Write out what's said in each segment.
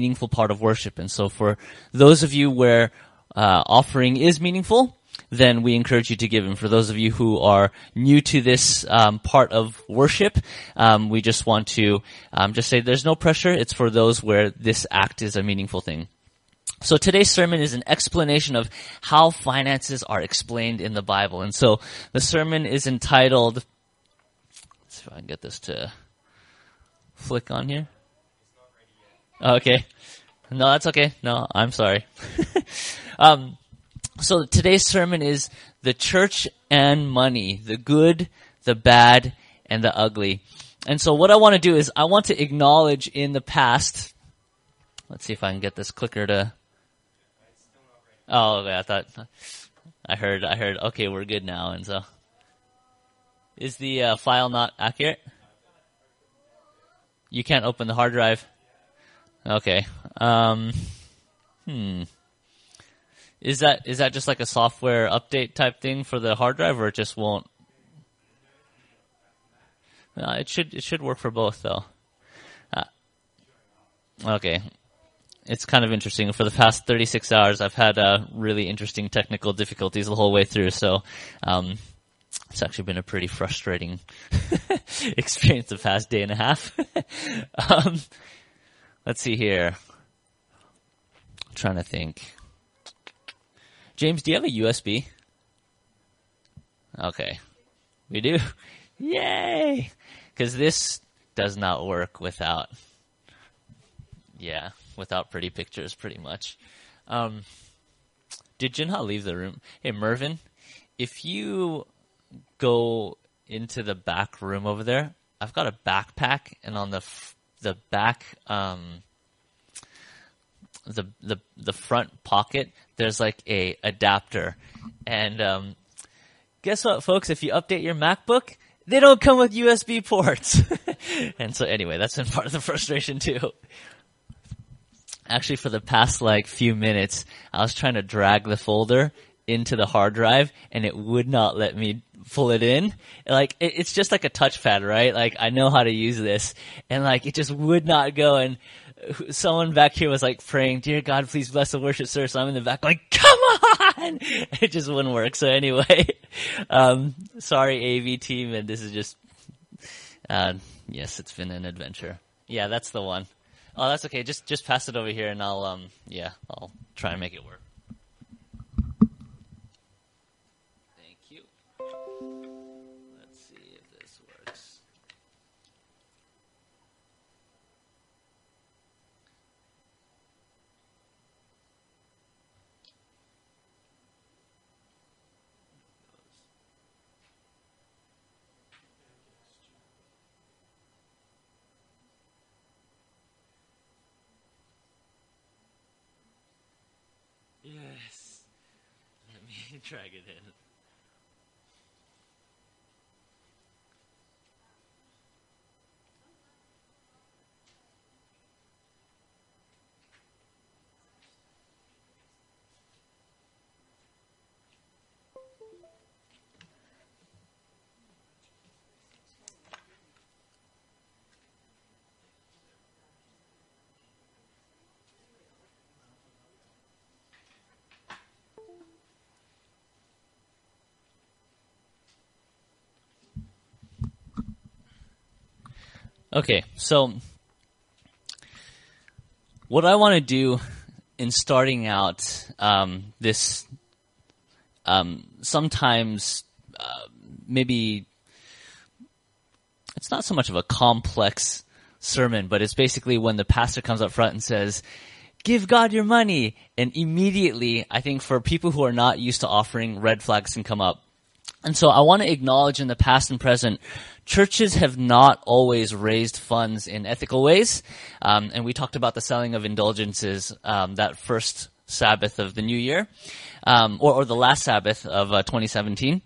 meaningful part of worship. And so for those of you where uh, offering is meaningful, then we encourage you to give. And for those of you who are new to this um, part of worship, um, we just want to um, just say there's no pressure. It's for those where this act is a meaningful thing. So today's sermon is an explanation of how finances are explained in the Bible. And so the sermon is entitled, let's see if I can get this to flick on here. Okay. No, that's okay. No, I'm sorry. um, so today's sermon is the church and money, the good, the bad, and the ugly. And so what I want to do is I want to acknowledge in the past, let's see if I can get this clicker to, oh, okay, I thought, I heard, I heard, okay, we're good now. And so, is the uh, file not accurate? You can't open the hard drive? Okay. Um, hmm. Is that is that just like a software update type thing for the hard drive, or it just won't? Uh, it should it should work for both though. Uh, okay, it's kind of interesting. For the past 36 hours, I've had uh, really interesting technical difficulties the whole way through. So, um, it's actually been a pretty frustrating experience the past day and a half. um, let's see here. I'm trying to think. James, do you have a USB? Okay. We do? Yay! Because this does not work without, yeah, without pretty pictures, pretty much. Um, did Jinha leave the room? Hey, Mervin, if you go into the back room over there, I've got a backpack, and on the f- the back um, the the the front pocket, there's like a adapter, and um, guess what, folks? If you update your MacBook, they don't come with USB ports. and so anyway, that's been part of the frustration too. Actually, for the past like few minutes, I was trying to drag the folder into the hard drive and it would not let me pull it in. Like, it, it's just like a touchpad, right? Like, I know how to use this and like, it just would not go and someone back here was like praying, "Dear God, please bless the worship service." I'm in the back, like, "Come on!" It just wouldn't work. So anyway, um, sorry, AV team, and this is just, uh, yes, it's been an adventure. Yeah, that's the one. Oh, that's okay. Just just pass it over here, and I'll um, yeah, I'll try and make it work. Drag it in. Okay, so what I want to do in starting out um, this, um, sometimes uh, maybe it's not so much of a complex sermon, but it's basically when the pastor comes up front and says, "Give God your money," and immediately, I think for people who are not used to offering, red flags can come up. And so I want to acknowledge in the past and present, churches have not always raised funds in ethical ways. Um, and we talked about the selling of indulgences um, that first Sabbath of the new year, um, or, or, the last Sabbath of uh, 2017.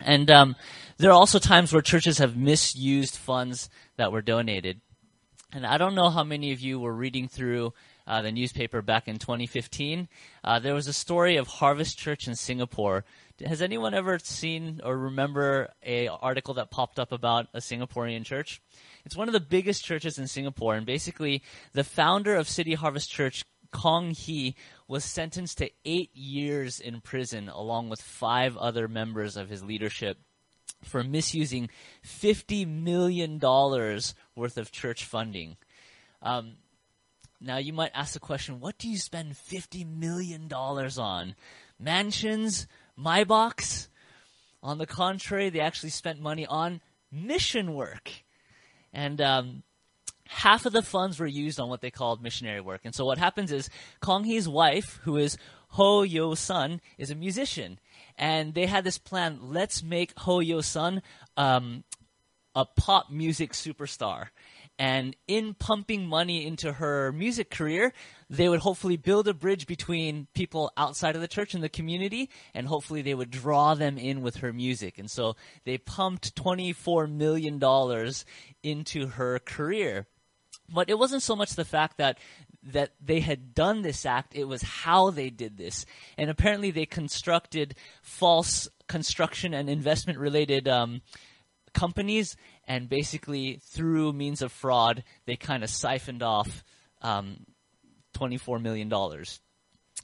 And um, there are also times where churches have misused funds that were donated. And I don't know how many of you were reading through uh, the newspaper back in 2015. Uh, there was a story of Harvest Church in Singapore has anyone ever seen or remember a article that popped up about a Singaporean church? It's one of the biggest churches in Singapore, and basically, the founder of City Harvest Church, Kong Hee, was sentenced to eight years in prison, along with five other members of his leadership, for misusing $50 million worth of church funding. Um, now, you might ask the question what do you spend $50 million on? Mansions? Maybachs? On the contrary, they actually spent money on mission work. And um, half of the funds were used on what they called missionary work. And so what happens is Kong Hee's wife, who is Ho Yeow Sun, is a musician. And they had this plan let's make Ho Yeow Sun um, a pop music superstar. And in pumping money into her music career, they would hopefully build a bridge between people outside of the church and the community, and hopefully they would draw them in with her music. And so they pumped $24 million into her career. But it wasn't so much the fact that that they had done this act, it was how they did this. And apparently they constructed false construction and investment related um, companies, and basically through means of fraud, they kind of siphoned off um, $24 million.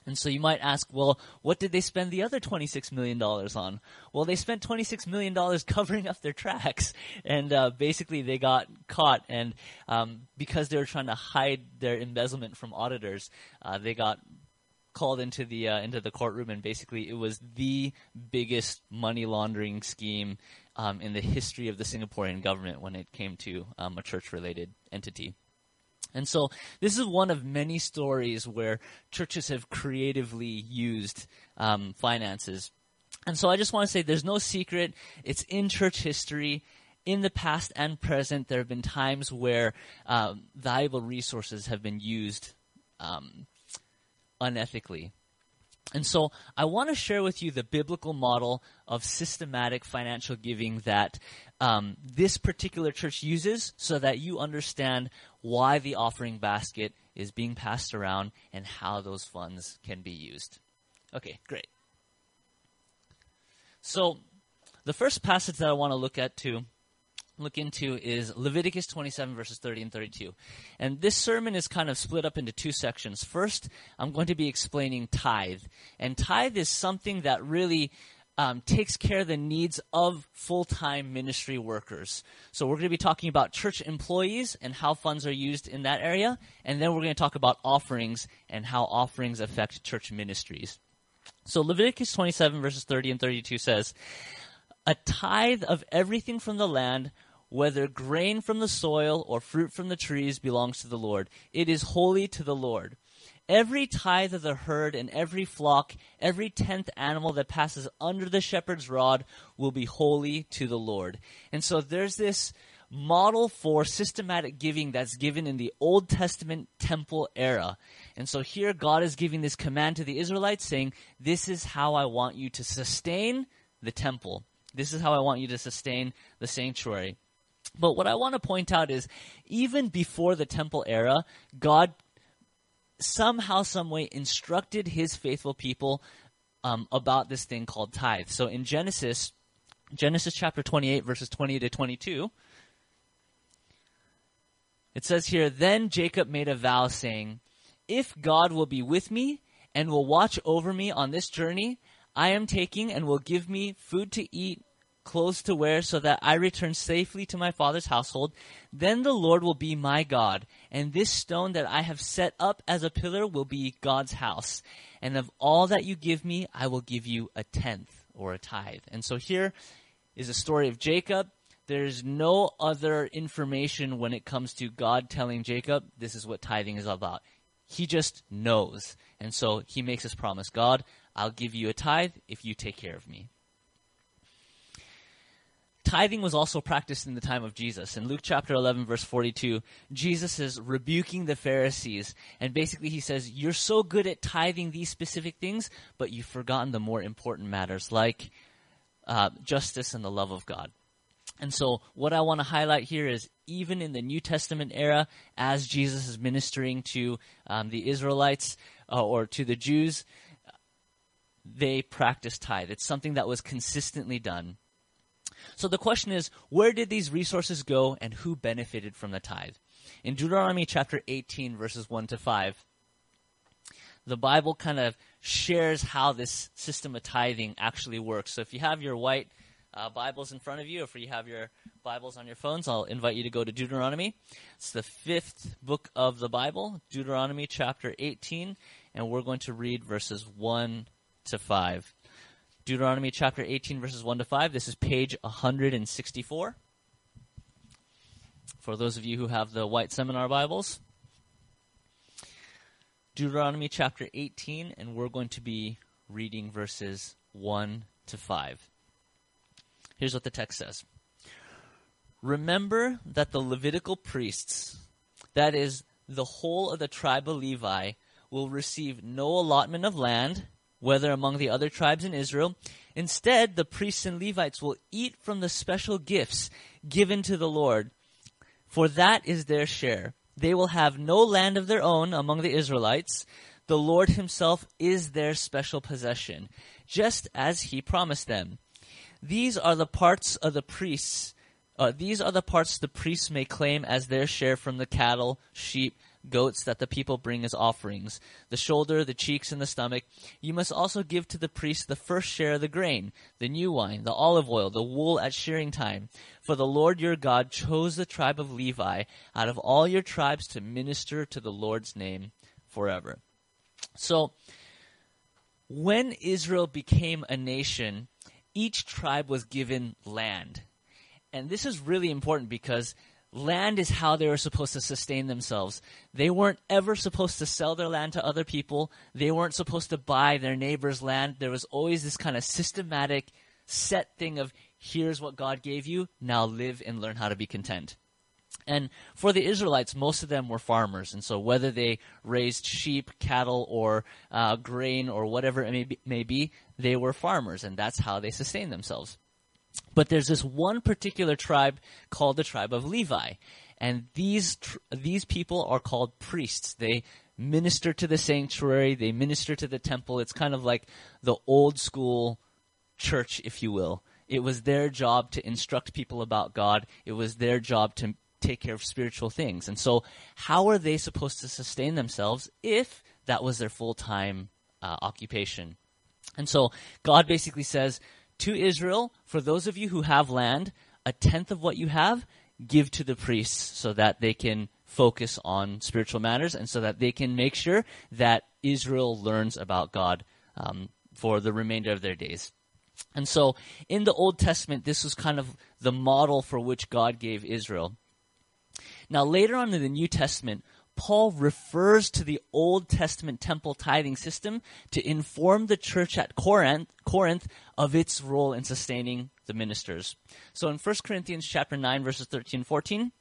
And so you might ask, well, what did they spend the other $26 million on? Well, they spent $26 million covering up their tracks. And uh, basically, they got caught. And um, because they were trying to hide their embezzlement from auditors, uh, they got called into the uh, into the courtroom. And basically, it was the biggest money laundering scheme um, in the history of the Singaporean government when it came to um, a church related entity. And so this is one of many stories where churches have creatively used um, finances. And so I just want to say there's no secret. It's in church history. In the past and present, there have been times where um, valuable resources have been used um, unethically. And so I want to share with you the biblical model of systematic financial giving that um, this particular church uses so that you understand why the offering basket is being passed around and how those funds can be used. Okay, great. So the first passage that I want to look at to look into is Leviticus 27 verses 30 and 32. And this sermon is kind of split up into two sections. First, I'm going to be explaining tithe. And tithe is something that really um, takes care of the needs of full-time ministry workers. So we're going to be talking about church employees and how funds are used in that area. And then we're going to talk about offerings and how offerings affect church ministries. So Leviticus 27 verses 30 and 32 says, a tithe of everything from the land whether grain from the soil or fruit from the trees belongs to the Lord. It is holy to the Lord. Every tithe of the herd and every flock, every tenth animal that passes under the shepherd's rod will be holy to the Lord. And so there's this model for systematic giving that's given in the Old Testament temple era. And so here God is giving this command to the Israelites saying, This is how I want you to sustain the temple. This is how I want you to sustain the sanctuary. But what I want to point out is even before the temple era, God somehow, some way instructed his faithful people um, about this thing called tithe. So in Genesis, Genesis chapter 28, verses 20 to 22, it says here, Then Jacob made a vow saying, If God will be with me and will watch over me on this journey I am taking and will give me food to eat clothes to wear so that I return safely to my father's household, then the Lord will be my God, and this stone that I have set up as a pillar will be God's house. And of all that you give me, I will give you a tenth or a tithe. And so here is a story of Jacob. There's no other information when it comes to God telling Jacob, this is what tithing is about. He just knows. And so he makes this promise God, I'll give you a tithe if you take care of me. Tithing was also practiced in the time of Jesus. In Luke chapter 11, verse 42, Jesus is rebuking the Pharisees. And basically, he says, You're so good at tithing these specific things, but you've forgotten the more important matters like uh, justice and the love of God. And so, what I want to highlight here is even in the New Testament era, as Jesus is ministering to um, the Israelites uh, or to the Jews, they practiced tithe. It's something that was consistently done. So the question is, where did these resources go and who benefited from the tithe? In Deuteronomy chapter 18 verses 1 to 5, the Bible kind of shares how this system of tithing actually works. So if you have your white uh, Bibles in front of you, or if you have your Bibles on your phones, I'll invite you to go to Deuteronomy. It's the fifth book of the Bible, Deuteronomy chapter 18, and we're going to read verses 1 to 5. Deuteronomy chapter 18, verses 1 to 5. This is page 164. For those of you who have the white seminar Bibles, Deuteronomy chapter 18, and we're going to be reading verses 1 to 5. Here's what the text says Remember that the Levitical priests, that is, the whole of the tribe of Levi, will receive no allotment of land, whether among the other tribes in Israel. Instead, the priests and Levites will eat from the special gifts given to the Lord, for that is their share. They will have no land of their own among the Israelites. The Lord Himself is their special possession, just as He promised them. These are the parts of the priests. Uh, these are the parts the priests may claim as their share from the cattle, sheep, goats that the people bring as offerings, the shoulder, the cheeks, and the stomach. You must also give to the priest the first share of the grain, the new wine, the olive oil, the wool at shearing time. For the Lord your God chose the tribe of Levi out of all your tribes to minister to the Lord's name forever. So, when Israel became a nation, each tribe was given land. And this is really important because land is how they were supposed to sustain themselves. They weren't ever supposed to sell their land to other people. They weren't supposed to buy their neighbor's land. There was always this kind of systematic set thing of here's what God gave you, now live and learn how to be content. And for the Israelites, most of them were farmers, and so whether they raised sheep, cattle, or uh, grain, or whatever it may be, may be, they were farmers, and that's how they sustained themselves. But there's this one particular tribe called the tribe of Levi, and these tr- these people are called priests. They minister to the sanctuary, they minister to the temple. It's kind of like the old school church, if you will. It was their job to instruct people about God. It was their job to take care of spiritual things. And so, how are they supposed to sustain themselves if that was their full time uh, occupation? And so, God basically says to Israel, for those of you who have land, a tenth of what you have, give to the priests so that they can focus on spiritual matters and so that they can make sure that Israel learns about God um, for the remainder of their days. And so in the Old Testament, this was kind of the model for which God gave Israel. Now, later on in the New Testament, Paul refers to the Old Testament temple tithing system to inform the church at Corinth, Corinth of its role in sustaining the ministers. So in 1 Corinthians chapter 9 verses 13 and 14,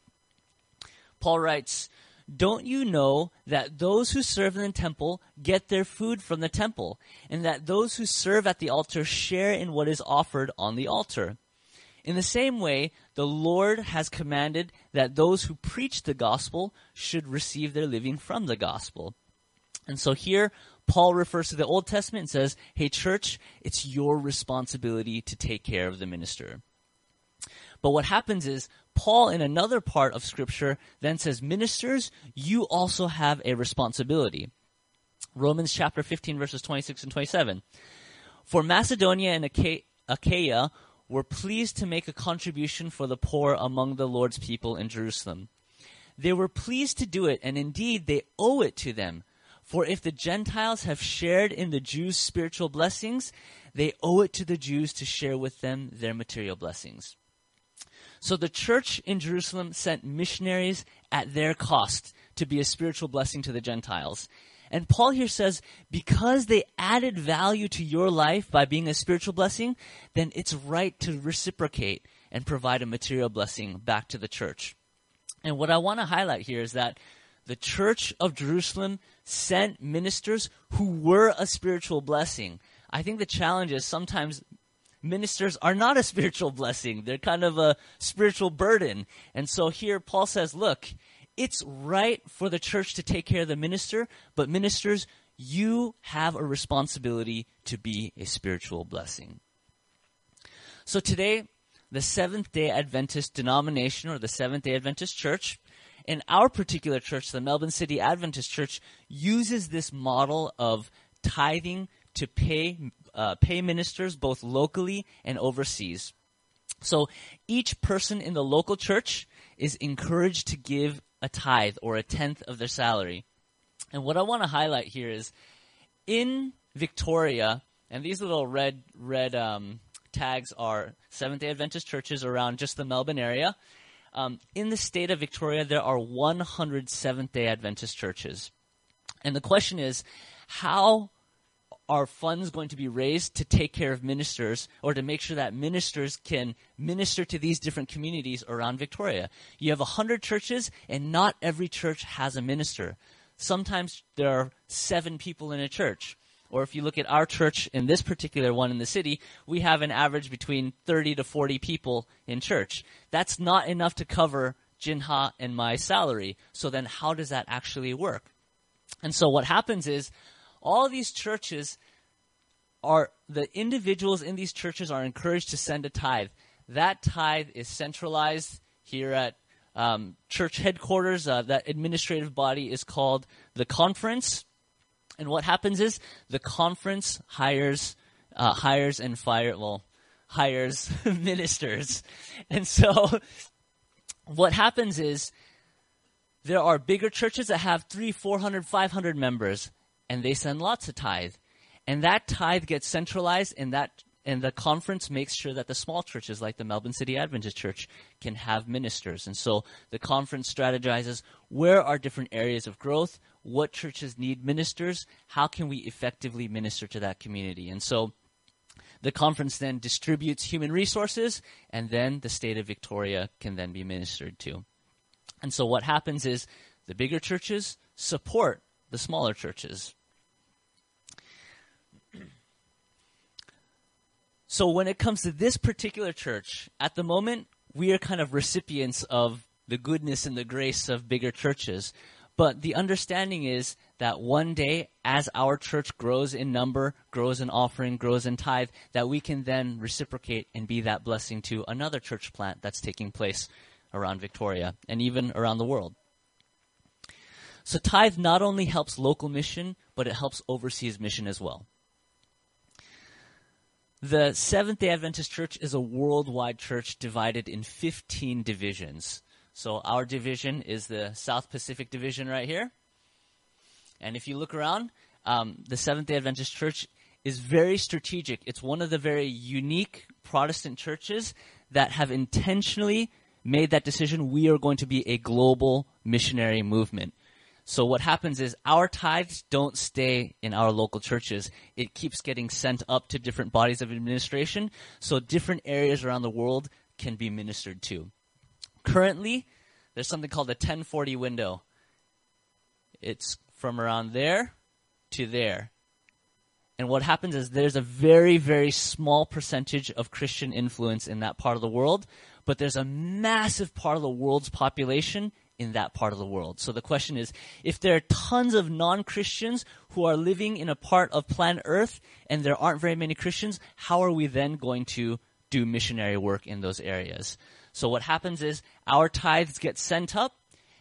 Paul writes, don't you know that those who serve in the temple get their food from the temple, and that those who serve at the altar share in what is offered on the altar? In the same way, the Lord has commanded that those who preach the gospel should receive their living from the gospel. And so here, Paul refers to the Old Testament and says, Hey, church, it's your responsibility to take care of the minister. But what happens is, Paul, in another part of Scripture, then says, Ministers, you also have a responsibility. Romans chapter 15, verses 26 and 27. For Macedonia and Achaia were pleased to make a contribution for the poor among the Lord's people in Jerusalem. They were pleased to do it, and indeed they owe it to them. For if the Gentiles have shared in the Jews' spiritual blessings, they owe it to the Jews to share with them their material blessings. So the church in Jerusalem sent missionaries at their cost to be a spiritual blessing to the Gentiles. And Paul here says, because they added value to your life by being a spiritual blessing, then it's right to reciprocate and provide a material blessing back to the church. And what I want to highlight here is that the church of Jerusalem sent ministers who were a spiritual blessing. I think the challenge is sometimes ministers are not a spiritual blessing. They're kind of a spiritual burden. And so here Paul says, look, it's right for the church to take care of the minister, but ministers, you have a responsibility to be a spiritual blessing. So today, the Seventh day Adventist denomination or the Seventh day Adventist church. in our particular church, the Melbourne City Adventist Church, uses this model of tithing to pay uh, pay ministers both locally and overseas. So each person in the local church is encouraged to give a tithe or a tenth of their salary. And what I want to highlight here is in Victoria, and these little red red um, tags are Seventh Day Adventist churches around just the Melbourne area. Um, in the state of Victoria, there are 100 Seventh Day Adventist churches, and the question is, how are funds going to be raised to take care of ministers or to make sure that ministers can minister to these different communities around Victoria? You have 100 churches, and not every church has a minister. Sometimes there are seven people in a church. Or if you look at our church in this particular one in the city, we have an average between 30 to 40 people in church. That's not enough to cover Jinha and my salary. So then how does that actually work? And so what happens is all these churches are the individuals in these churches are encouraged to send a tithe. That tithe is centralized here at um, church headquarters. Uh, that administrative body is called the conference. And what happens is the conference hires uh, hires and fire well hires ministers. And so what happens is there are bigger churches that have three, four hundred, five hundred members and they send lots of tithe. And that tithe gets centralized and that and the conference makes sure that the small churches like the Melbourne City Adventist Church can have ministers. And so the conference strategizes where are different areas of growth, what churches need ministers, how can we effectively minister to that community. And so the conference then distributes human resources and then the state of Victoria can then be ministered to. And so what happens is the bigger churches support the smaller churches. So when it comes to this particular church, at the moment, we are kind of recipients of the goodness and the grace of bigger churches. But the understanding is that one day, as our church grows in number, grows in offering, grows in tithe, that we can then reciprocate and be that blessing to another church plant that's taking place around Victoria and even around the world. So tithe not only helps local mission, but it helps overseas mission as well. The Seventh day Adventist Church is a worldwide church divided in 15 divisions. So our division is the South Pacific Division right here. And if you look around, um, the Seventh day Adventist Church is very strategic. It's one of the very unique Protestant churches that have intentionally made that decision. We are going to be a global missionary movement. So what happens is our tithes don't stay in our local churches. It keeps getting sent up to different bodies of administration, so different areas around the world can be ministered to. Currently, there's something called the 1040 window. It's from around there to there. And what happens is there's a very, very small percentage of Christian influence in that part of the world, but there's a massive part of the world's population in that part of the world. So the question is, if there are tons of non-Christians who are living in a part of planet Earth and there aren't very many Christians, how are we then going to do missionary work in those areas? So what happens is our tithes get sent up.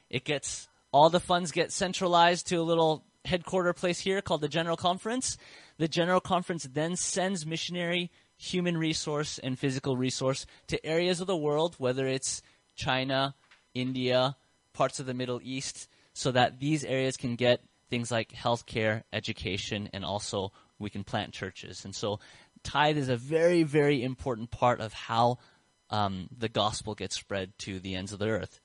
It gets, all the funds get centralized to a little headquarter place here called the General Conference. The General Conference then sends missionary human resource and physical resource to areas of the world, whether it's China, India, parts of the Middle East so that these areas can get things like healthcare, education, and also we can plant churches. And so tithe is a very, very important part of how um, the gospel gets spread to the ends of the earth.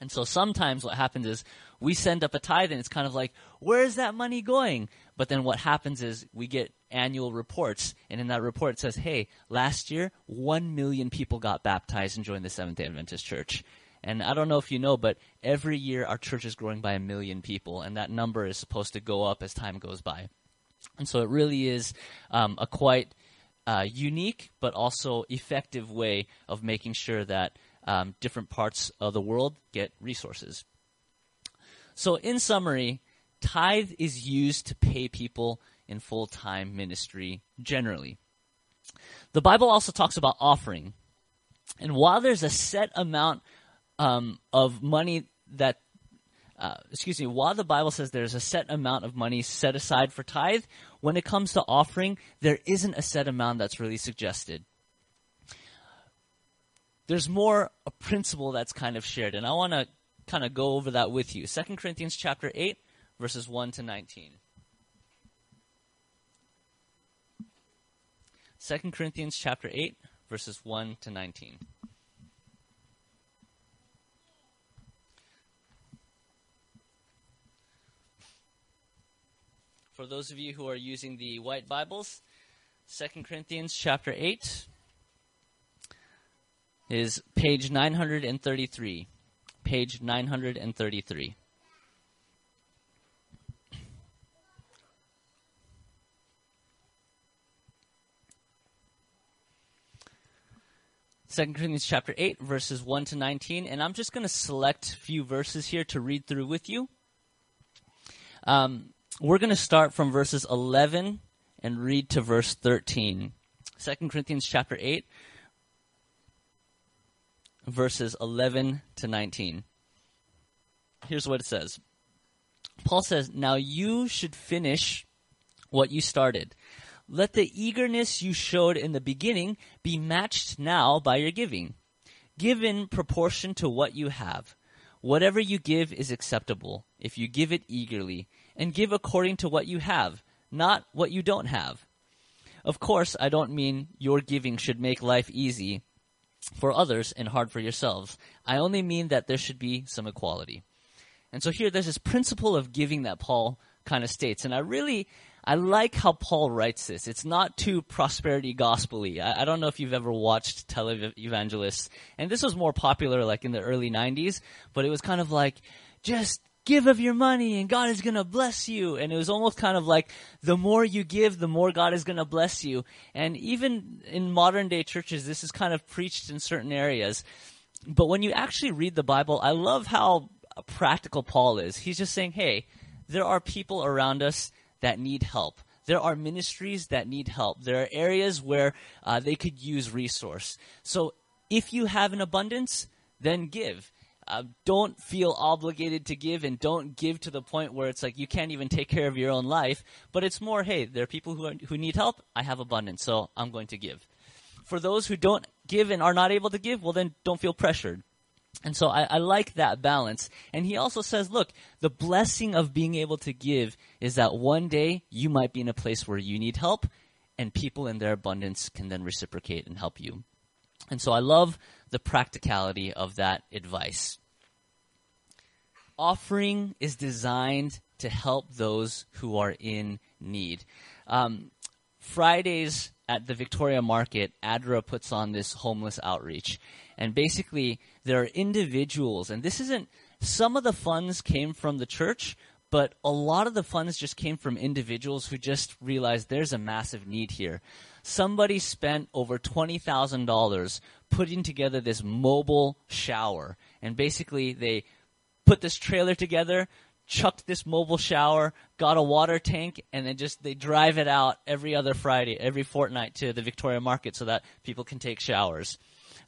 And so sometimes what happens is we send up a tithe and it's kind of like, where is that money going? But then what happens is we get annual reports and in that report it says, hey, last year, one million people got baptized and joined the Seventh day Adventist Church. And I don't know if you know, but every year our church is growing by a million people, and that number is supposed to go up as time goes by. And so it really is um, a quite uh, unique but also effective way of making sure that um, different parts of the world get resources. So, in summary, tithe is used to pay people in full time ministry generally. The Bible also talks about offering. And while there's a set amount um, of money that, uh, excuse me, while the Bible says there's a set amount of money set aside for tithe, when it comes to offering, there isn't a set amount that's really suggested. There's more a principle that's kind of shared, and I want to kind of go over that with you. 2 Corinthians chapter 8, verses 1 to 19. 2 Corinthians chapter 8, verses 1 to 19. For those of you who are using the white Bibles, 2 Corinthians chapter 8 is page 933. Page 933. Second Corinthians chapter 8, verses 1 to 19, and I'm just going to select a few verses here to read through with you. Um, we're going to start from verses 11 and read to verse 13. 2 Corinthians chapter 8, verses 11 to 19. Here's what it says Paul says, Now you should finish what you started. Let the eagerness you showed in the beginning be matched now by your giving. Give in proportion to what you have. Whatever you give is acceptable if you give it eagerly, and give according to what you have, not what you don't have. Of course, I don't mean your giving should make life easy for others and hard for yourselves. I only mean that there should be some equality. And so here there's this principle of giving that Paul kind of states. And I really, I like how Paul writes this. It's not too prosperity gospely. I, don't know if you've ever watched televangelists, and this was more popular like in the early 90s, but it was kind of like, just give of your money and God is going to bless you. And it was almost kind of like the more you give, the more God is going to bless you. And even in modern day churches, this is kind of preached in certain areas. But when you actually read the Bible, I love how practical Paul is. He's just saying, hey, there are people around us that need help. There are ministries that need help. There are areas where uh, they could use resource. So if you have an abundance, then give. Uh, don't feel obligated to give and don't give to the point where it's like you can't even take care of your own life. But it's more, hey, there are people who, are, who need help. I have abundance, so I'm going to give. For those who don't give and are not able to give, well, then don't feel pressured. And so I, I, like that balance. And he also says, look, the blessing of being able to give is that one day you might be in a place where you need help, and people in their abundance can then reciprocate and help you. And so I love the practicality of that advice. Offering is designed to help those who are in need. Um, Fridays at the Victoria Market, ADRA puts on this homeless outreach. And basically, there are individuals, and this isn't, some of the funds came from the church, but a lot of the funds just came from individuals who just realized there's a massive need here. Somebody spent over $20,000 putting together this mobile shower. And basically, they put this trailer together, chucked this mobile shower, got a water tank, and then just they drive it out every other Friday, every fortnight to the Victoria Market so that people can take showers.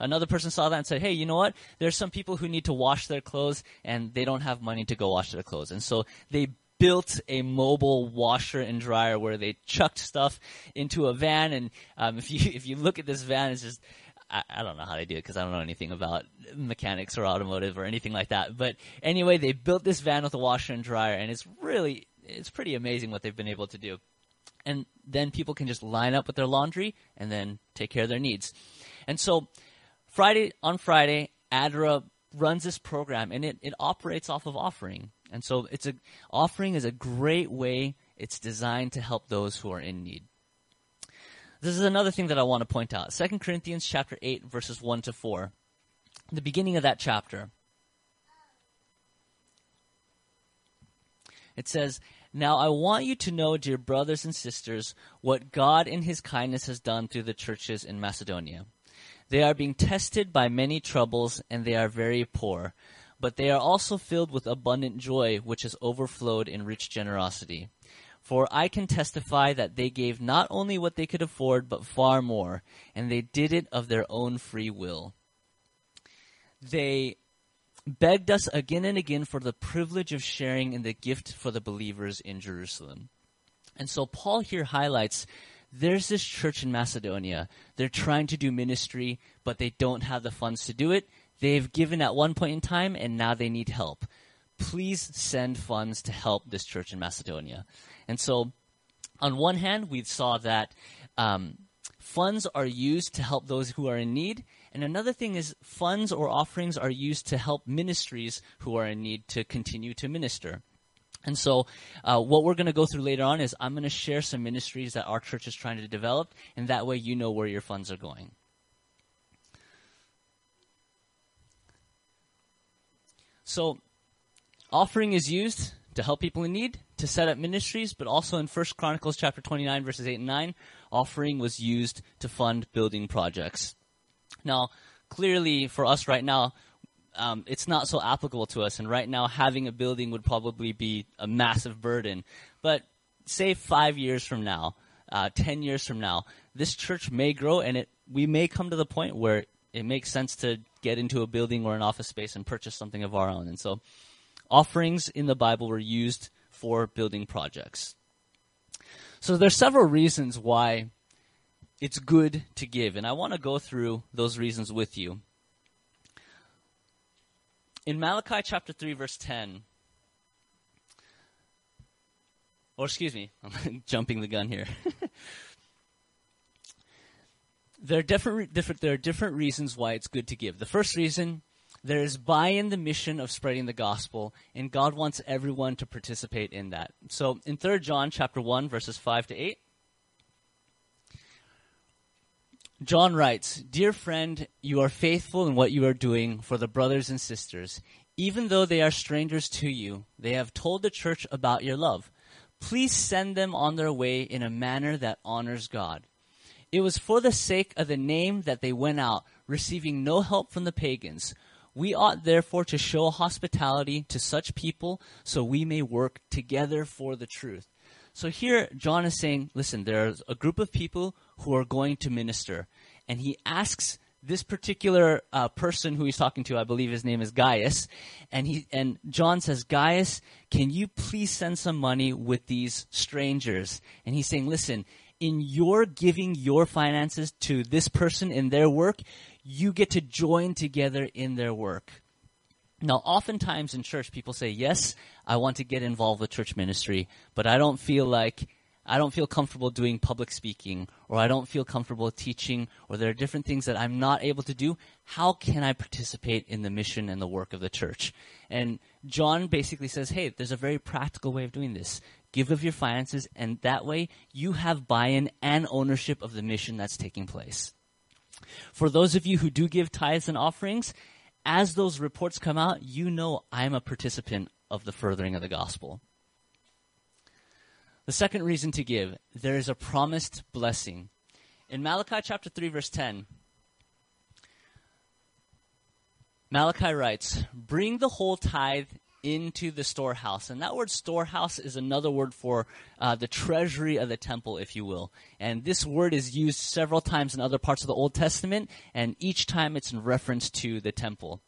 Another person saw that and said, hey, you know what? There's some people who need to wash their clothes and they don't have money to go wash their clothes. And so they built a mobile washer and dryer where they chucked stuff into a van. And um, if you if you look at this van, it's just I, I don't know how they do it because I don't know anything about mechanics or automotive or anything like that. But anyway, they built this van with a washer and dryer, and it's really it's pretty amazing what they've been able to do. And then people can just line up with their laundry and then take care of their needs. And so Friday on Friday, ADRA runs this program and it, it operates off of offering. And so it's a offering is a great way. It's designed to help those who are in need. This is another thing that I want to point out. 2 Corinthians chapter 8 verses 1 to 4. The beginning of that chapter. It says, Now I want you to know, dear brothers and sisters, what God in his kindness has done through the churches in Macedonia. They are being tested by many troubles, and they are very poor. But they are also filled with abundant joy, which has overflowed in rich generosity. For I can testify that they gave not only what they could afford, but far more, and they did it of their own free will. they begged us again and again for the privilege of sharing in the gift for the believers in Jerusalem. And so Paul here highlights there's this church in Macedonia. They're trying to do ministry, but they don't have the funds to do it. They've given at one point in time, and now they need help. Please send funds to help this church in Macedonia. And so, on one hand, we saw that um, funds are used to help those who are in need. And another thing is, funds or offerings are used to help ministries who are in need to continue to minister. And so, uh, what we're going to go through later on is I'm going to share some ministries that our church is trying to develop, and that way you know where your funds are going. So, offering is used to help people in need, to set up ministries, but also in First Chronicles chapter 29 verses 8 and 9, offering was used to fund building projects. Now, clearly for us right now, um, it's not so applicable to us. And right now, having a building would probably be a massive burden. But say five years from now, uh, ten years from now, this church may grow, and it we may come to the point where it makes sense to get into a building or an office space and purchase something of our own. And so, offerings in the Bible were used for building projects. So there's several reasons why it's good to give, and I want to go through those reasons with you in Malachi chapter 3, verse 10, or excuse me, I'm jumping the gun here. there are different, different, there are different reasons why it's good to give. The first reason, there is buy in the mission of spreading the gospel, and God wants everyone to participate in that. So in 3 John chapter 1, verses 5 to 8, John writes, Dear friend, you are faithful in what you are doing for the brothers and sisters. Even though they are strangers to you, they have told the church about your love. Please send them on their way in a manner that honors God. It was for the sake of the name that they went out, receiving no help from the pagans. We ought therefore to show hospitality to such people so we may work together for the truth. So here, John is saying, listen, there's a group of people who are going to minister. And he asks this particular uh, person who he's talking to, I believe his name is Gaius, and he and John says, Gaius, can you please send some money with these strangers? And he's saying, listen, in your giving your finances to this person in their work, you get to join together in their work. Now, oftentimes in church, people say, Yes, I want to get involved with church ministry, but I don't feel like, I don't feel comfortable doing public speaking, or I don't feel comfortable teaching, or there are different things that I'm not able to do. How can I participate in the mission and the work of the church? And John basically says, Hey, there's a very practical way of doing this. Give of your finances, and that way you have buy in and ownership of the mission that's taking place. For those of you who do give tithes and offerings, as those reports come out, you know I'm a participant of the furthering of the gospel. The second reason to give, there is a promised blessing. In Malachi chapter 3 verse 10, Malachi writes, "Bring the whole tithe into the storehouse. And that word storehouse is another word for uh, the treasury of the temple, if you will. And this word is used several times in other parts of the Old Testament, and each time it's in reference to the temple.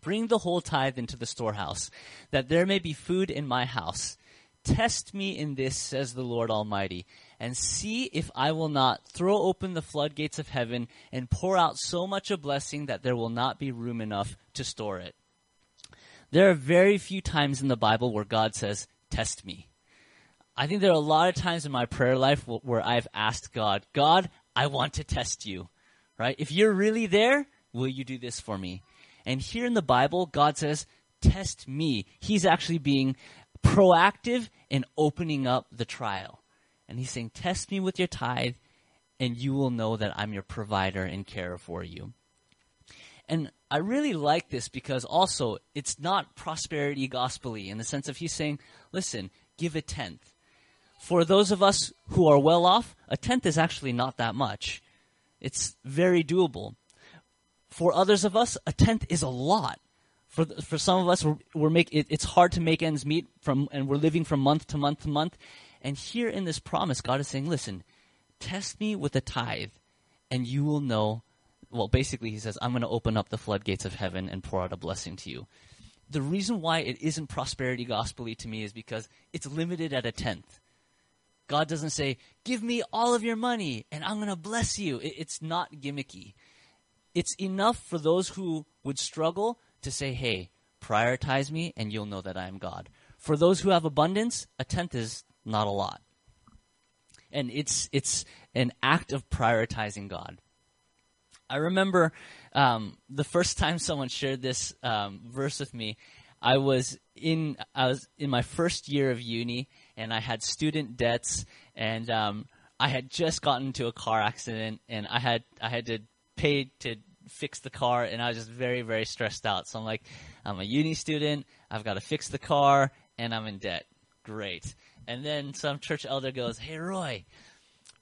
Bring the whole tithe into the storehouse, that there may be food in my house. Test me in this, says the Lord Almighty, and see if I will not throw open the floodgates of heaven and pour out so much a blessing that there will not be room enough to store it. There are very few times in the Bible where God says, Test me. I think there are a lot of times in my prayer life where I've asked God, God, I want to test you. Right? If you're really there, will you do this for me? And here in the Bible, God says, Test me. He's actually being proactive in opening up the trial. And he's saying, Test me with your tithe, and you will know that I'm your provider and care for you. And I really like this because also it's not prosperity gospelly in the sense of he's saying, listen, give a tenth. For those of us who are well off, a tenth is actually not that much. It's very doable. For others of us, a tenth is a lot. For for some of us, we're, we're make it, it's hard to make ends meet from, and we're living from month to month to month. And here in this promise, God is saying, listen, test me with a tithe, and you will know well, basically, he says, I'm going to open up the floodgates of heaven and pour out a blessing to you. The reason why it isn't prosperity gospelly to me is because it's limited at a tenth. God doesn't say, Give me all of your money and I'm going to bless you. it's not gimmicky. It's enough for those who would struggle to say, Hey, prioritize me and you'll know that I am God. For those who have abundance, a tenth is not a lot. And it's, it's an act of prioritizing God. I remember um, the first time someone shared this um, verse with me. I was in I was in my first year of uni, and I had student debts, and um, I had just gotten into a car accident, and I had I had to pay to fix the car, and I was just very very stressed out. So I'm like, I'm a uni student, I've got to fix the car, and I'm in debt. Great. And then some church elder goes, Hey Roy,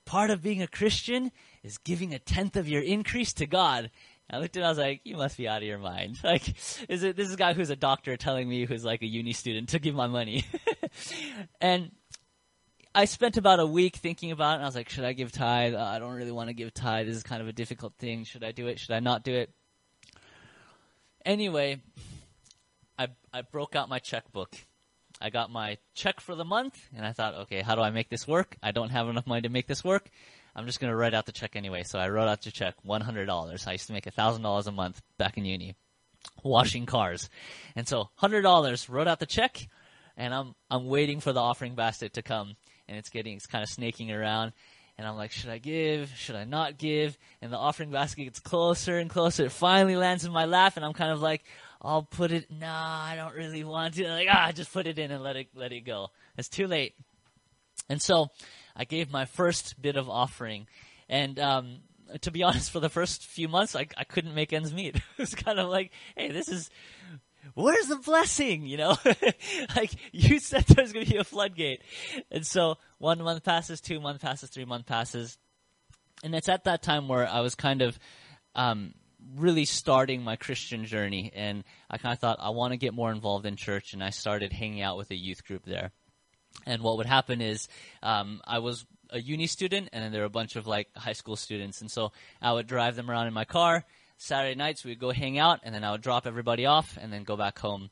part of being a Christian is giving a tenth of your increase to God. I looked at it, I was like, you must be out of your mind. Like, is it, this is a guy who's a doctor telling me who's like a uni student to give my money. and I spent about a week thinking about it, and I was like, should I give tithe? Uh, I don't really want to give tithe. This is kind of a difficult thing. Should I do it? Should I not do it? Anyway, I, I broke out my checkbook. I got my check for the month, and I thought, okay, how do I make this work? I don't have enough money to make this work. I'm just going to write out the check anyway. So I wrote out the check, $100. I used to make $1,000 a month back in uni, washing cars. And so $100, wrote out the check, and I'm, I'm waiting for the offering basket to come. And it's getting, it's kind of snaking around. And I'm like, should I give? Should I not give? And the offering basket gets closer and closer. It finally lands in my lap, and I'm kind of like, I'll put it. Nah, I don't really want to. Like, ah, just put it in and let it let it go. It's too late. And so I gave my first bit of offering, and um, to be honest, for the first few months, I, I couldn't make ends meet. it was kind of like, hey, this is where's the blessing? You know, like you said, there's going to be a floodgate, and so one month passes, two month passes, three month passes, and it's at that time where I was kind of. Um, really starting my Christian journey, and I kind of thought I want to get more involved in church, and I started hanging out with a youth group there. And what would happen is um, I was a uni student, and then there were a bunch of like high school students, and so I would drive them around in my car. Saturday nights we'd go hang out, and then I would drop everybody off, and then go back home.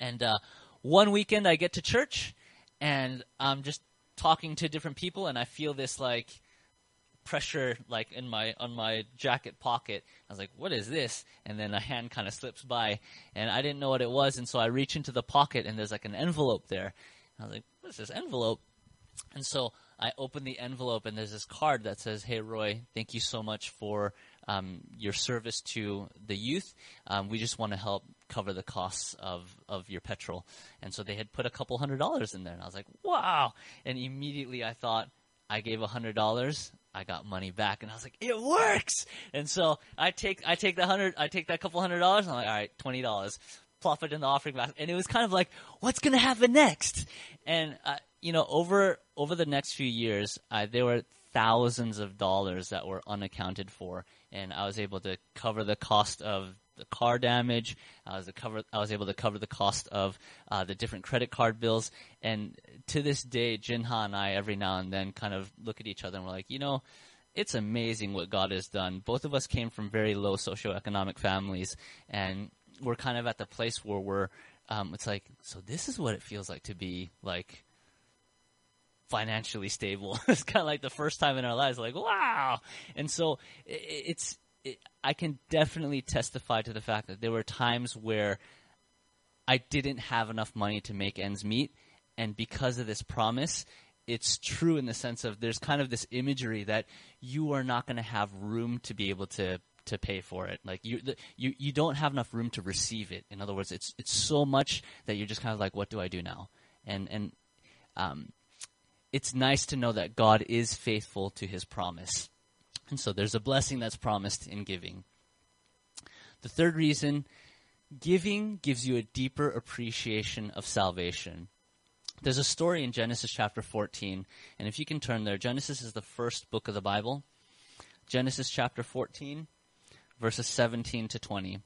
And uh, one weekend I get to church, and I'm just talking to different people, and I feel this like pressure like in my on my jacket pocket. I was like, "What is this?" And then a hand kind of slips by, and I didn't know what it was, and so I reach into the pocket, and there's like an envelope there. I was like, "What's this envelope?" And so I open the envelope, and there's this card that says, "Hey Roy, thank you so much for um, your service to the youth. Um, we just want to help cover the costs of of your petrol." And so they had put a couple hundred dollars in there, and I was like, "Wow!" And immediately I thought, I gave a hundred dollars. I got money back, and I was like, "It works!" And so I take I take that hundred I take that couple hundred dollars. I'm like, "All right, twenty dollars." Plop it in the offering basket, and it was kind of like, "What's gonna happen next?" And uh, you know, over over the next few years, uh, there were thousands of dollars that were unaccounted for, and I was able to cover the cost of the car damage. I was, cover, I was able to cover the cost of uh, the different credit card bills. And to this day, Jinha and I, every now and then, kind of look at each other and we're like, you know, it's amazing what God has done. Both of us came from very low socioeconomic families, and we're kind of at the place where we're. Um, it's like, so this is what it feels like to be like financially stable. it's kind of like the first time in our lives, like wow. And so it's it, I can definitely testify to the fact that there were times where I didn't have enough money to make ends meet, and because of this promise, it's true in the sense of there's kind of this imagery that you are not going to have room to be able to to pay for it. Like you, the, you, you don't have enough room to receive it. In other words, it's it's so much that you're just kind of like, what do I do now? And and um, it's nice to know that God is faithful to His promise. And so there's a blessing that's promised in giving. The third reason giving gives you a deeper appreciation of salvation. There's a story in Genesis chapter 14, and if you can turn there, Genesis is the first book of the Bible. Genesis chapter 14, verses 17 to 20.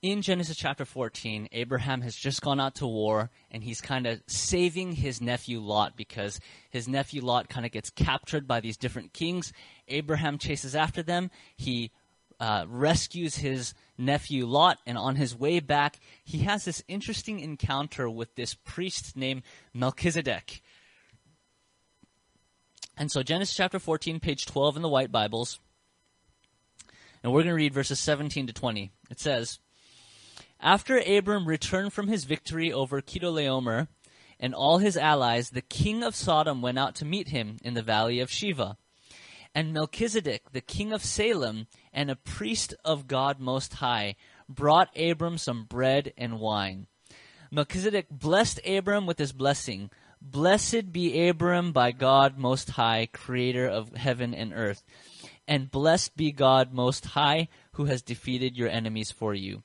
in Genesis chapter 14, Abraham has just gone out to war and he's kind of saving his nephew Lot because his nephew Lot kind of gets captured by these different kings. Abraham chases after them. He uh, rescues his nephew Lot, and on his way back, he has this interesting encounter with this priest named Melchizedek. And so, Genesis chapter 14, page 12 in the White Bibles, and we're going to read verses 17 to 20. It says, After Abram returned from his victory over Chedorlaomer and all his allies, the king of Sodom went out to meet him in the valley of Shaveh. And Melchizedek, the king of Salem, and a priest of God Most High, brought Abram some bread and wine. Melchizedek blessed Abram with his blessing Blessed be Abram by God Most High, creator of heaven and earth. And blessed be God Most High, who has defeated your enemies for you.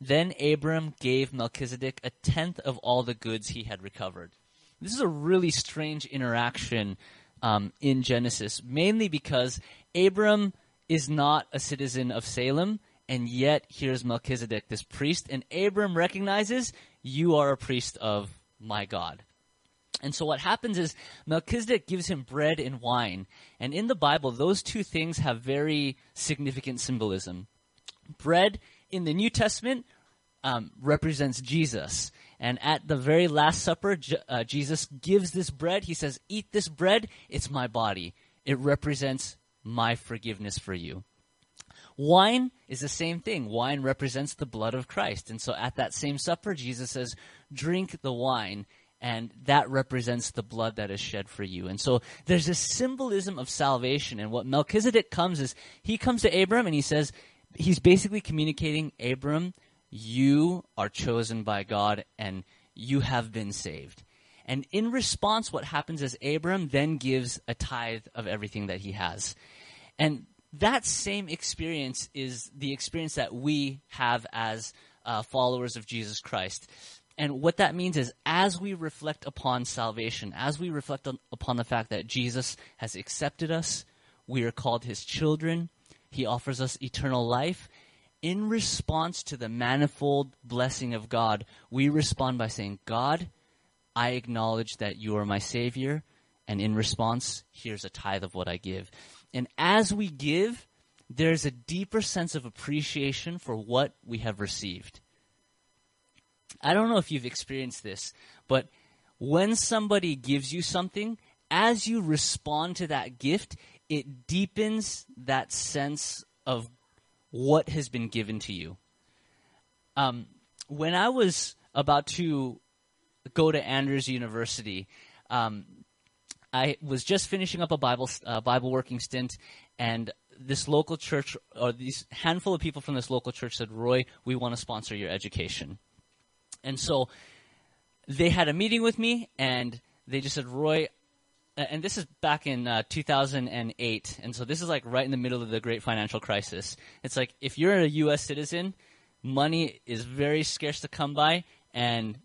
Then Abram gave Melchizedek a tenth of all the goods he had recovered. This is a really strange interaction um, in Genesis, mainly because Abram is not a citizen of Salem, and yet here's Melchizedek, this priest, and Abram recognizes you are a priest of my God. And so what happens is Melchizedek gives him bread and wine. And in the Bible, those two things have very significant symbolism. Bread in the New Testament um, represents Jesus. And at the very Last Supper, J- uh, Jesus gives this bread. He says, Eat this bread, it's my body. It represents my forgiveness for you. Wine is the same thing. Wine represents the blood of Christ. And so at that same supper, Jesus says, Drink the wine and that represents the blood that is shed for you. And so there's this symbolism of salvation. And what Melchizedek comes is he comes to Abram and he says, he's basically communicating, Abram, you are chosen by God and you have been saved. And in response, what happens is Abram then gives a tithe of everything that he has. And that same experience is the experience that we have as uh, followers of Jesus Christ. And what that means is as we reflect upon salvation, as we reflect on, upon the fact that Jesus has accepted us, we are called his children, he offers us eternal life. In response to the manifold blessing of God, we respond by saying, God, I acknowledge that you are my Savior, and in response, here's a tithe of what I give. And as we give, there's a deeper sense of appreciation for what we have received. I don't know if you've experienced this, but when somebody gives you something, as you respond to that gift, it deepens that sense of what has been given to you. Um, when I was about to go to Andrews University, um, I was just finishing up a Bible uh, Bible working stint, and this local church or these handful of people from this local church said, "Roy, we want to sponsor your education." And so they had a meeting with me, and they just said, Roy, and this is back in uh, 2008, and so this is like right in the middle of the great financial crisis. It's like if you're a U.S. citizen, money is very scarce to come by, and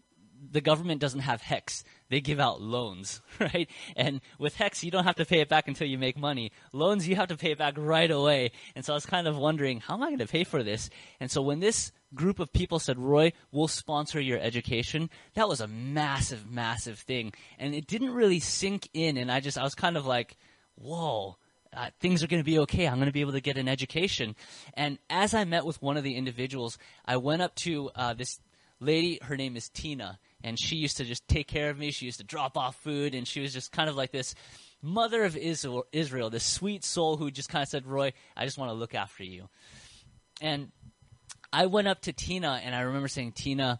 the government doesn't have HECS They give out loans, right? And with HECS you don't have to pay it back until you make money. Loans, you have to pay it back right away. And so I was kind of wondering, how am I going to pay for this? And so when this group of people said, Roy, we'll sponsor your education, that was a massive, massive thing. And it didn't really sink in. And I just, I was kind of like, whoa. Uh, things are going to be okay. I'm going to be able to get an education. And as I met with one of the individuals, I went up to uh, this lady. Her name is Tina, and she used to just take care of me. She used to drop off food, and she was just kind of like this mother of Israel, Israel this sweet soul who just kind of said, "Roy, I just want to look after you." And I went up to Tina and I remember saying, Tina,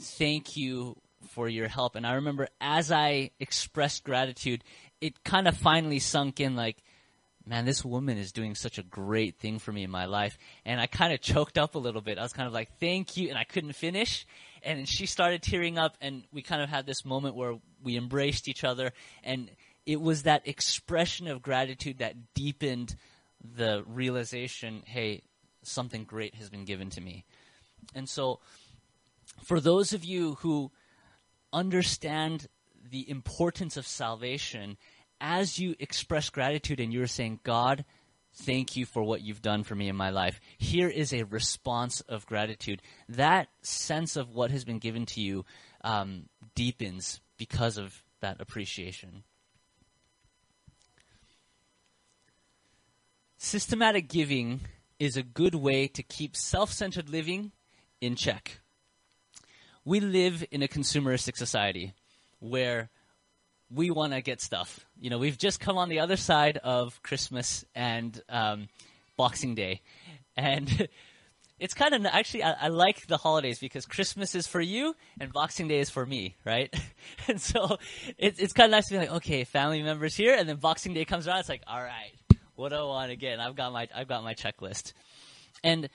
thank you for your help. And I remember as I expressed gratitude, it kind of finally sunk in like, man, this woman is doing such a great thing for me in my life. And I kind of choked up a little bit. I was kind of like, thank you. And I couldn't finish. And she started tearing up and we kind of had this moment where we embraced each other. And it was that expression of gratitude that deepened the realization, hey, something great has been given to me. And so, for those of you who understand the importance of salvation, as you express gratitude and you're saying, God, Thank you for what you've done for me in my life. Here is a response of gratitude. That sense of what has been given to you um, deepens because of that appreciation. Systematic giving is a good way to keep self centered living in check. We live in a consumeristic society where we want to get stuff. You know, we've just come on the other side of Christmas and um, Boxing Day. And it's kind of actually I, I, like the holidays because Christmas is for you and Boxing Day is for me, right? and so it, it's kind of nice to be like, okay, family members here, and then Boxing Day comes around, it's like, all right, what do I want again? I've got my I've got my checklist, and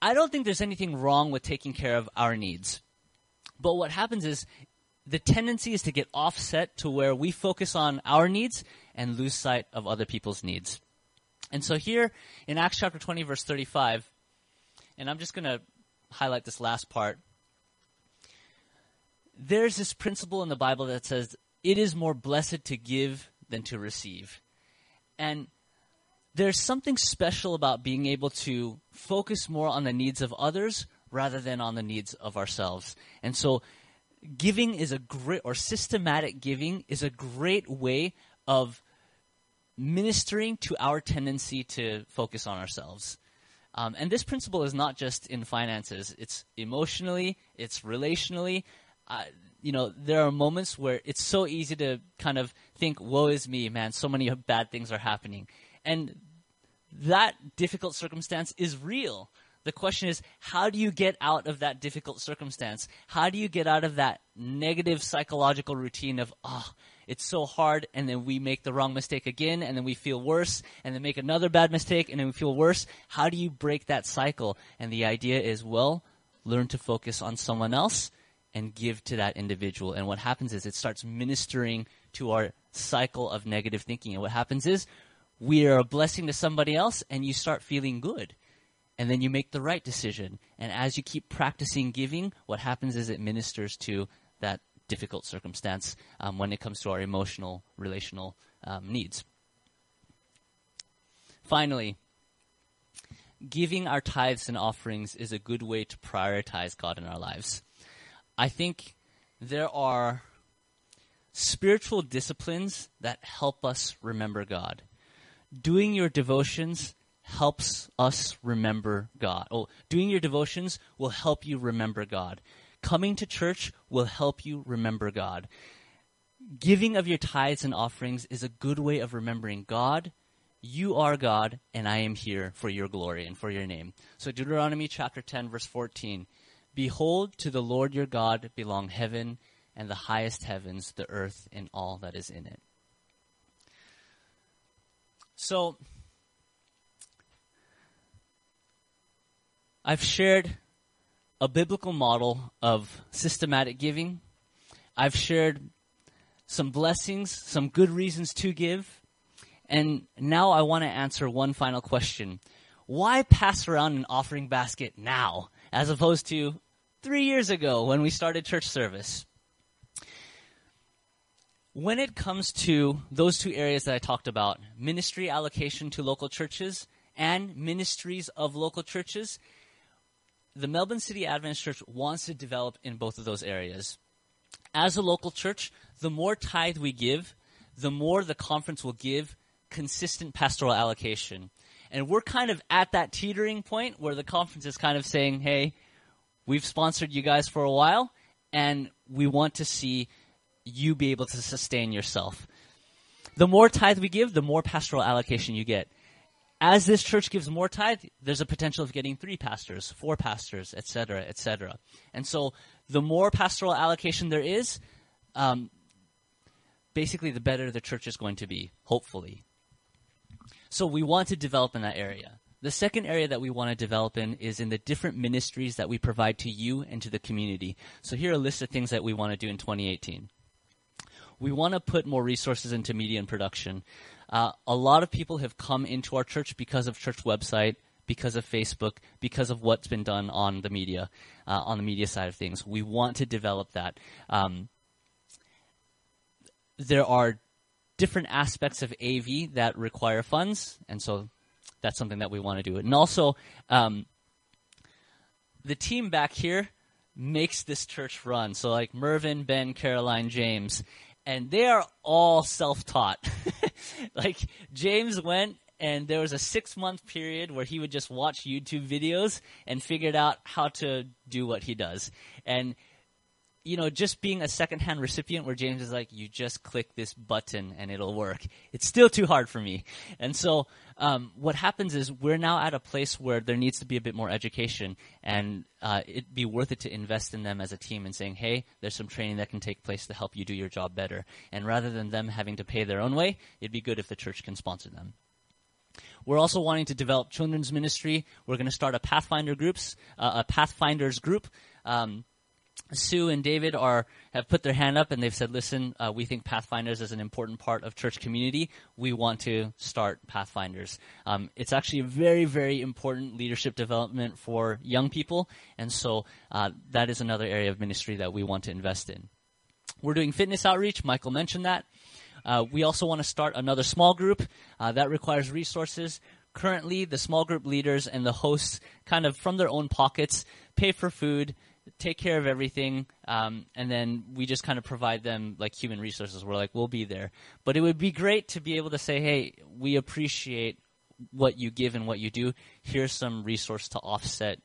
I don't think there's anything wrong with taking care of our needs, but what happens is the tendency is to get offset to where we focus on our needs and lose sight of other people's needs. And so here in Acts chapter 20 verse 35 and I'm just going to highlight this last part. There's this principle in the Bible that says it is more blessed to give than to receive. And there's something special about being able to focus more on the needs of others rather than on the needs of ourselves. And so giving is a great or systematic giving is a great way of ministering to our tendency to focus on ourselves. Um, and this principle is not just in finances; it's emotionally, it's relationally. Uh, you know, there are moments where it's so easy to kind of think, "Woe is me, man! So many bad things are happening," and that difficult circumstance is real. The question is, how do you get out of that difficult circumstance? How do you get out of that negative psychological routine of, oh, it's so hard, and then we make the wrong mistake again, and then we feel worse, and then make another bad mistake, and then we feel worse. How do you break that cycle? And the idea is, well, learn to focus on someone else and give to that individual. And what happens is it starts ministering to our cycle of negative thinking. And what happens is we are a blessing to somebody else, and you start feeling good. And then you make the right decision. And as you keep practicing giving, what happens is it ministers to that difficult circumstance um, when it comes to our emotional, relational um, needs. Finally, giving our tithes and offerings is a good way to prioritize God in our lives. I think there are spiritual disciplines that help us remember God. Doing your devotions helps us remember God. Oh, doing your devotions will help you remember God. Coming to church will help you remember God. Giving of your tithes and offerings is a good way of remembering God. You are God, and I am here for your glory and for your name. So, Deuteronomy chapter 10, verse 14 Behold, to the Lord your God belong heaven and the highest heavens, the earth, and all that is in it. So, I've shared a biblical model of systematic giving. I've shared some blessings, some good reasons to give. And now I want to answer one final question. Why pass around an offering basket now as opposed to three years ago when we started church service? When it comes to those two areas that I talked about, ministry allocation to local churches and ministries of local churches, the Melbourne City Adventist Church wants to develop in both of those areas. As a local church, the more tithe we give, the more the conference will give consistent pastoral allocation. And we're kind of at that teetering point where the conference is kind of saying, hey, we've sponsored you guys for a while, and we want to see you be able to sustain yourself. The more tithe we give, the more pastoral allocation you get as this church gives more tithe, there's a potential of getting three pastors, four pastors, etc., etc. And so, the more pastoral allocation there is, um, basically, the better the church is going to be. Hopefully. So we want to develop in that area. The second area that we want to develop in is in the different ministries that we provide to you and to the community. So here are a list of things that we want to do in 2018. We want to put more resources into media and production. Uh, a lot of people have come into our church because of church website, because of Facebook, because of what's been done on the media, uh, on the media side of things. We want to develop that. Um, there are different aspects of AV that require funds, and so that's something that we want to do. And also, um, the team back here makes this church run. So like Mervin, Ben, Caroline, James, and they are all self-taught. like James went and there was a six month period where he would just watch YouTube videos and figured out how to do what he does. And you know, just being a secondhand recipient where James is like, you just click this button and it'll work. It's still too hard for me. And so, um, what happens is we're now at a place where there needs to be a bit more education and, uh, it'd be worth it to invest in them as a team and saying, hey, there's some training that can take place to help you do your job better. And rather than them having to pay their own way, it'd be good if the church can sponsor them. We're also wanting to develop children's ministry. We're going to start a Pathfinder groups, uh, a Pathfinders group. Um, Sue and David are have put their hand up and they've said, "Listen, uh, we think Pathfinders is an important part of church community. We want to start Pathfinders. Um, it's actually a very, very important leadership development for young people, and so uh, that is another area of ministry that we want to invest in. We're doing fitness outreach. Michael mentioned that. Uh, we also want to start another small group uh, that requires resources. Currently, the small group leaders and the hosts, kind of from their own pockets, pay for food take care of everything, um, and then we just kind of provide them like human resources. We're like, we'll be there. But it would be great to be able to say, hey, we appreciate what you give and what you do. Here's some resource to offset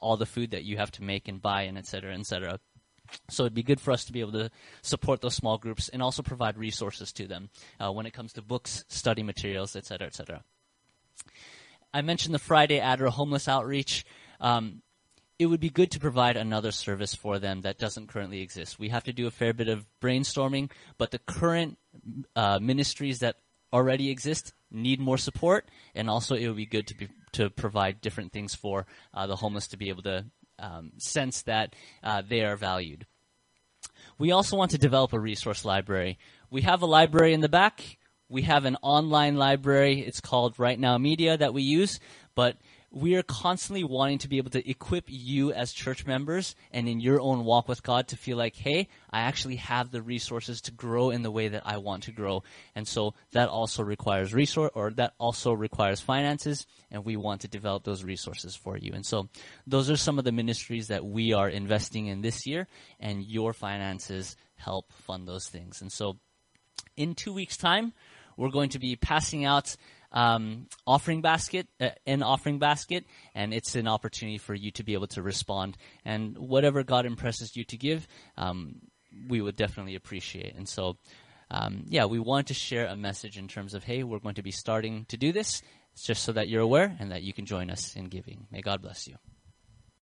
all the food that you have to make and buy, and et cetera, et cetera. So it'd be good for us to be able to support those small groups and also provide resources to them uh, when it comes to books, study materials, et cetera, et cetera. I mentioned the Friday ADRA homeless outreach. Um, it would be good to provide another service for them that doesn't currently exist. We have to do a fair bit of brainstorming, but the current uh, ministries that already exist need more support, and also it would be good to be, to provide different things for uh, the homeless to be able to um, sense that uh, they are valued. We also want to develop a resource library. We have a library in the back. We have an online library. It's called Right Now Media that we use, but we are constantly wanting to be able to equip you as church members and in your own walk with God to feel like, hey, I actually have the resources to grow in the way that I want to grow. And so that also requires resource or that also requires finances and we want to develop those resources for you. And so those are some of the ministries that we are investing in this year and your finances help fund those things. And so in two weeks time, we're going to be passing out um, offering basket, uh, an offering basket, and it's an opportunity for you to be able to respond. And whatever God impresses you to give, um, we would definitely appreciate. And so, um, yeah, we want to share a message in terms of, hey, we're going to be starting to do this, it's just so that you're aware and that you can join us in giving. May God bless you.